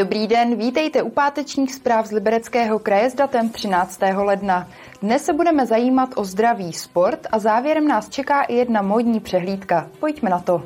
dobrý den, vítejte u pátečních zpráv z Libereckého kraje s datem 13. ledna. Dnes se budeme zajímat o zdravý sport a závěrem nás čeká i jedna módní přehlídka. Pojďme na to.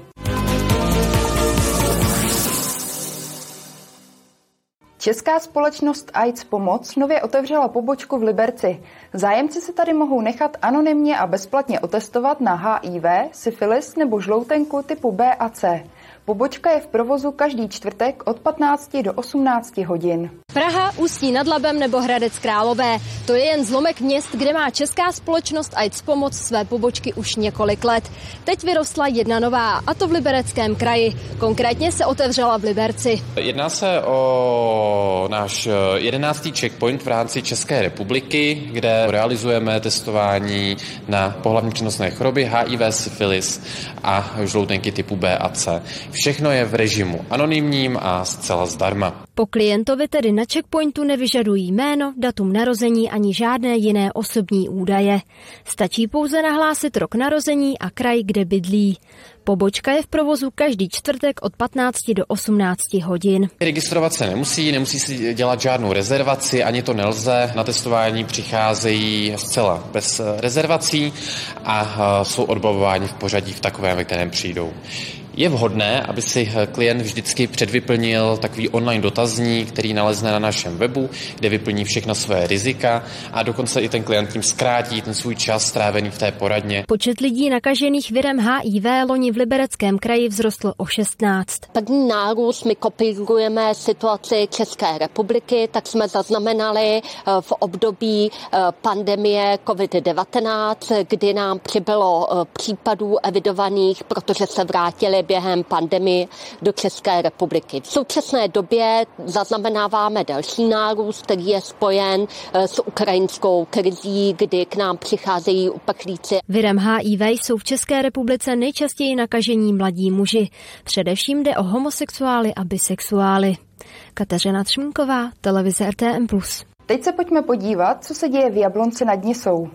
Česká společnost AIDS Pomoc nově otevřela pobočku v Liberci. Zájemci se tady mohou nechat anonymně a bezplatně otestovat na HIV, syfilis nebo žloutenku typu B a C. Pobočka je v provozu každý čtvrtek od 15 do 18 hodin. Praha, Ústí nad Labem nebo Hradec Králové. To je jen zlomek měst, kde má česká společnost AIDS Pomoc své pobočky už několik let. Teď vyrostla jedna nová, a to v Libereckém kraji. Konkrétně se otevřela v Liberci. Jedná se o náš jedenáctý checkpoint v rámci České republiky, kde realizujeme testování na pohlavní přenosné choroby HIV, syfilis a žloutenky typu B a C. Všechno je v režimu anonymním a zcela zdarma. Po klientovi tedy na checkpointu nevyžadují jméno, datum narození ani žádné jiné osobní údaje. Stačí pouze nahlásit rok narození a kraj, kde bydlí. Pobočka je v provozu každý čtvrtek od 15 do 18 hodin. Registrovat se nemusí, nemusí si dělat žádnou rezervaci, ani to nelze. Na testování přicházejí zcela bez rezervací a jsou odbavováni v pořadí v takovém, ve kterém přijdou. Je vhodné, aby si klient vždycky předvyplnil takový online dotazník, který nalezne na našem webu, kde vyplní všechna své rizika a dokonce i ten klient tím zkrátí ten svůj čas strávený v té poradně. Počet lidí nakažených virem HIV loni v Libereckém kraji vzrostl o 16. První nárůst my kopírujeme situaci České republiky, tak jsme zaznamenali eh, v období eh, pandemie COVID-19, kdy nám přibylo eh, případů evidovaných, protože se vrátili během pandemie do České republiky. V současné době zaznamenáváme další nárůst, který je spojen eh, s ukrajinskou krizí, kdy k nám přicházejí uprchlíci. Virem HIV jsou v České republice nejčastěji nakažení mladí muži. Především jde o homosexuály a bisexuály. Kateřina Třmínková, televize RTM+. Teď se pojďme podívat, co se děje v Jablonci nad Nisou.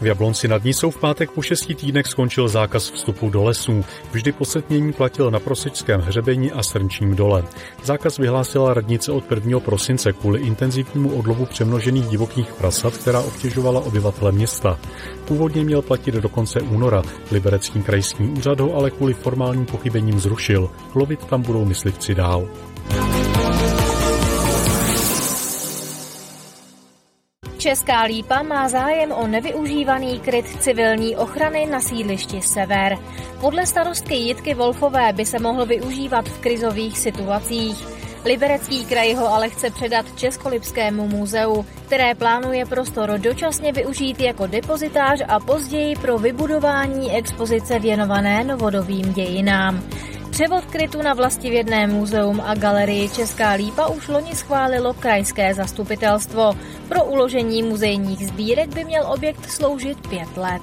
V Jablonci nad Nisou v pátek po šesti týdnech skončil zákaz vstupu do lesů. Vždy posetnění platil na Prosečském hřebení a Srnčním dole. Zákaz vyhlásila radnice od 1. prosince kvůli intenzivnímu odlovu přemnožených divokých prasat, která obtěžovala obyvatele města. Původně měl platit do konce února. Liberecký krajský úřad ho ale kvůli formálním pochybením zrušil. Lovit tam budou myslivci dál. Česká lípa má zájem o nevyužívaný kryt civilní ochrany na sídlišti Sever. Podle starostky Jitky Wolfové by se mohl využívat v krizových situacích. Liberecký kraj ho ale chce předat Českolipskému muzeu, které plánuje prostor dočasně využít jako depozitář a později pro vybudování expozice věnované novodovým dějinám. Převod krytu na vlastivědné muzeum a galerii Česká lípa už loni schválilo krajské zastupitelstvo. Pro uložení muzejních sbírek by měl objekt sloužit pět let.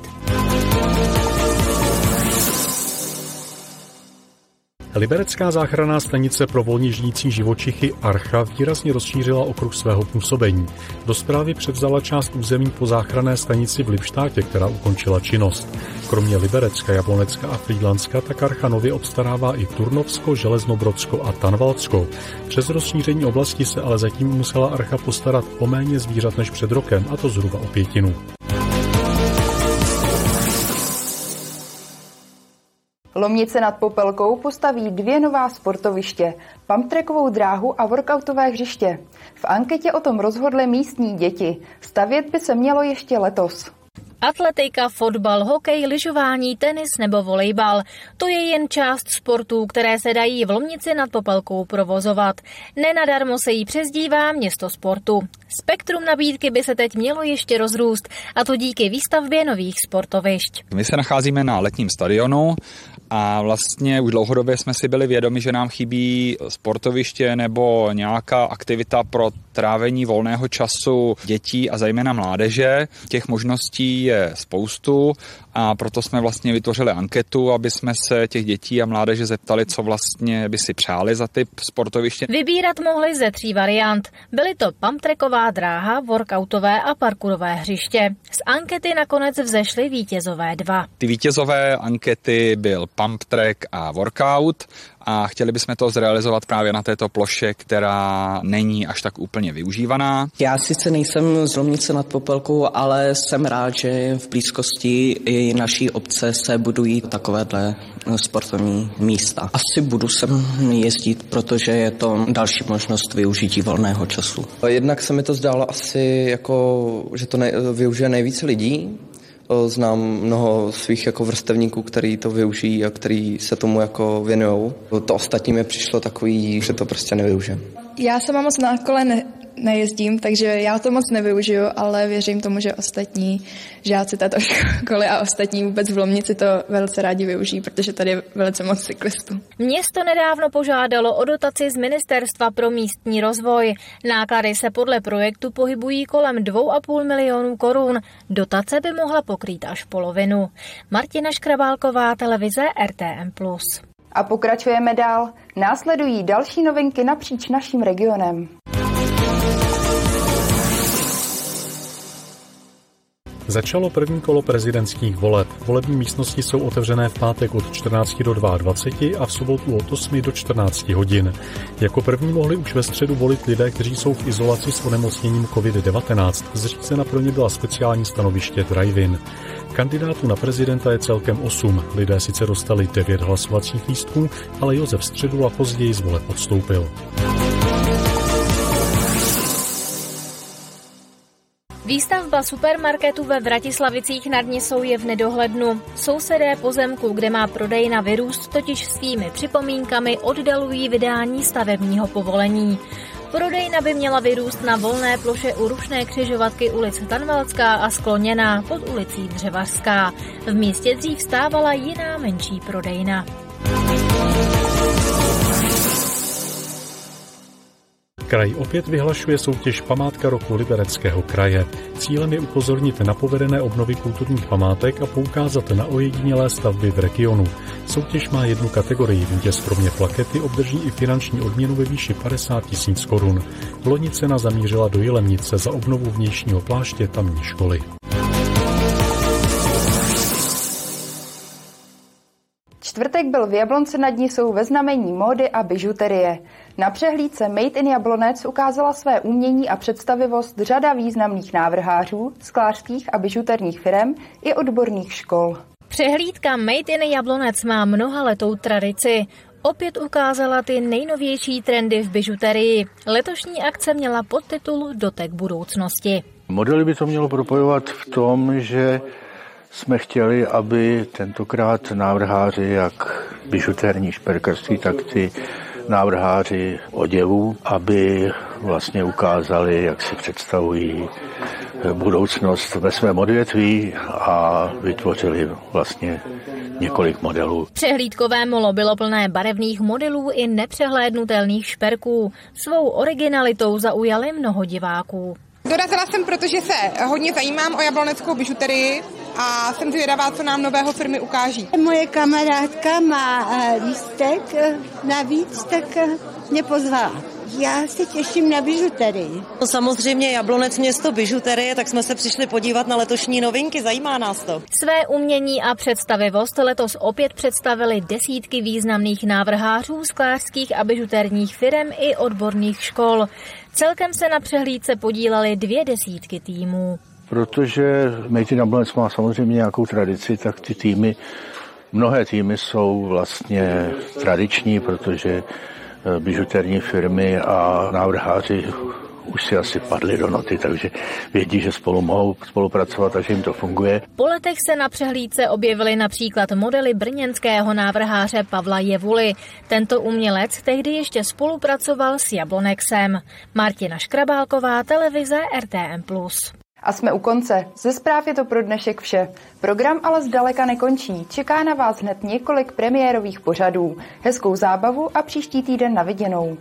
Liberecká záchranná stanice pro volně žijící živočichy Archa výrazně rozšířila okruh svého působení. Do zprávy převzala část území po záchranné stanici v Lipštátě, která ukončila činnost. Kromě Liberecka, Jablonecka a Frýdlanska tak Archa nově obstarává i Turnovsko, Železnobrodsko a Tanvalsko. Přes rozšíření oblasti se ale zatím musela Archa postarat o méně zvířat než před rokem, a to zhruba o pětinu. Lomnice nad Popelkou postaví dvě nová sportoviště, pumptrackovou dráhu a workoutové hřiště. V anketě o tom rozhodly místní děti. Stavět by se mělo ještě letos. Atletika, fotbal, hokej, lyžování, tenis nebo volejbal. To je jen část sportů, které se dají v Lomnici nad Popelkou provozovat. Nenadarmo se jí přezdívá město sportu. Spektrum nabídky by se teď mělo ještě rozrůst, a to díky výstavbě nových sportovišť. My se nacházíme na letním stadionu a vlastně už dlouhodobě jsme si byli vědomi, že nám chybí sportoviště nebo nějaká aktivita pro trávení volného času dětí a zejména mládeže. Těch možností je spoustu a proto jsme vlastně vytvořili anketu, aby jsme se těch dětí a mládeže zeptali, co vlastně by si přáli za typ sportoviště. Vybírat mohli ze tří variant. Byly to pumptreková dráha, workoutové a parkourové hřiště. Z ankety nakonec vzešly vítězové dva. Ty vítězové ankety byl pump track a workout a chtěli bychom to zrealizovat právě na této ploše, která není až tak úplně využívaná. Já sice nejsem z Lomnice nad Popelkou, ale jsem rád, že v blízkosti i naší obce se budují takovéhle sportovní místa. Asi budu sem jezdit, protože je to další možnost využití volného času. Jednak se mi to zdálo asi jako, že to ne, využije nejvíce lidí, Znám mnoho svých jako vrstevníků, který to využijí a který se tomu jako věnují. To ostatní mi přišlo takový, že to prostě nevyužijem. Já sama moc na kole ne, nejezdím, takže já to moc nevyužiju, ale věřím tomu, že ostatní žáci této školy a ostatní vůbec v Lomnici to velice rádi využijí, protože tady je velice moc cyklistů. Město nedávno požádalo o dotaci z Ministerstva pro místní rozvoj. Náklady se podle projektu pohybují kolem 2,5 milionů korun. Dotace by mohla pokrýt až polovinu. Martina Škrabálková, televize RTM+. A pokračujeme dál. Následují další novinky napříč naším regionem. Začalo první kolo prezidentských voleb. Volební místnosti jsou otevřené v pátek od 14 do 22 a v sobotu od 8 do 14 hodin. Jako první mohli už ve středu volit lidé, kteří jsou v izolaci s onemocněním COVID-19. Zřízena pro ně byla speciální stanoviště drive-in. Kandidátů na prezidenta je celkem 8. Lidé sice dostali 9 hlasovacích lístků, ale Josef Středula později z voleb odstoupil. Výstavba supermarketu ve Vratislavicích nad Nisou je v nedohlednu. Sousedé pozemku, kde má prodejna vyrůst, totiž svými připomínkami oddalují vydání stavebního povolení. Prodejna by měla vyrůst na volné ploše u rušné křižovatky ulic Tanvalská a Skloněná pod ulicí Dřevařská. V místě dřív stávala jiná menší prodejna. Kraj opět vyhlašuje soutěž Památka roku Libereckého kraje. Cílem je upozornit na povedené obnovy kulturních památek a poukázat na ojedinělé stavby v regionu. Soutěž má jednu kategorii. Vítěz kromě plakety obdrží i finanční odměnu ve výši 50 tisíc korun. Loni cena zamířila do Jilemnice za obnovu vnějšího pláště tamní školy. Čtvrtek byl v Jablonci nad Nisou ve znamení módy a bižuterie. Na přehlídce Made in Jablonec ukázala své umění a představivost řada významných návrhářů, sklářských a bižuterních firm i odborných škol. Přehlídka Made in Jablonec má mnoha letou tradici. Opět ukázala ty nejnovější trendy v bižuterii. Letošní akce měla podtitul Dotek budoucnosti. Modely by to mělo propojovat v tom, že jsme chtěli, aby tentokrát návrháři, jak bižuterní šperkarství, tak ty návrháři oděvů, aby vlastně ukázali, jak si představují budoucnost ve svém odvětví a vytvořili vlastně několik modelů. Přehlídkové molo bylo plné barevných modelů i nepřehlédnutelných šperků. Svou originalitou zaujali mnoho diváků. Dorazila jsem, protože se hodně zajímám o jabloneckou bižuterii a jsem zvědavá, co nám nového firmy ukáží. Moje kamarádka má eh, lístek eh, navíc, tak eh, mě pozvala. Já se těším na bižuterii. No samozřejmě Jablonec město bižuterie, tak jsme se přišli podívat na letošní novinky, zajímá nás to. Své umění a představivost letos opět představili desítky významných návrhářů sklářských a bižuterních firm i odborných škol. Celkem se na přehlídce podílely dvě desítky týmů. Protože Made in Jablonec má samozřejmě nějakou tradici, tak ty týmy, mnohé týmy jsou vlastně tradiční, protože Eh, bižuterní firmy a návrháři už si asi padli do noty, takže vědí, že spolu mohou spolupracovat a že jim to funguje. Po letech se na přehlídce objevily například modely brněnského návrháře Pavla Jevuly. Tento umělec tehdy ještě spolupracoval s Jablonexem. Martina Škrabálková, televize RTM+. A jsme u konce. Ze zpráv je to pro dnešek vše. Program ale zdaleka nekončí. Čeká na vás hned několik premiérových pořadů. Hezkou zábavu a příští týden na viděnou.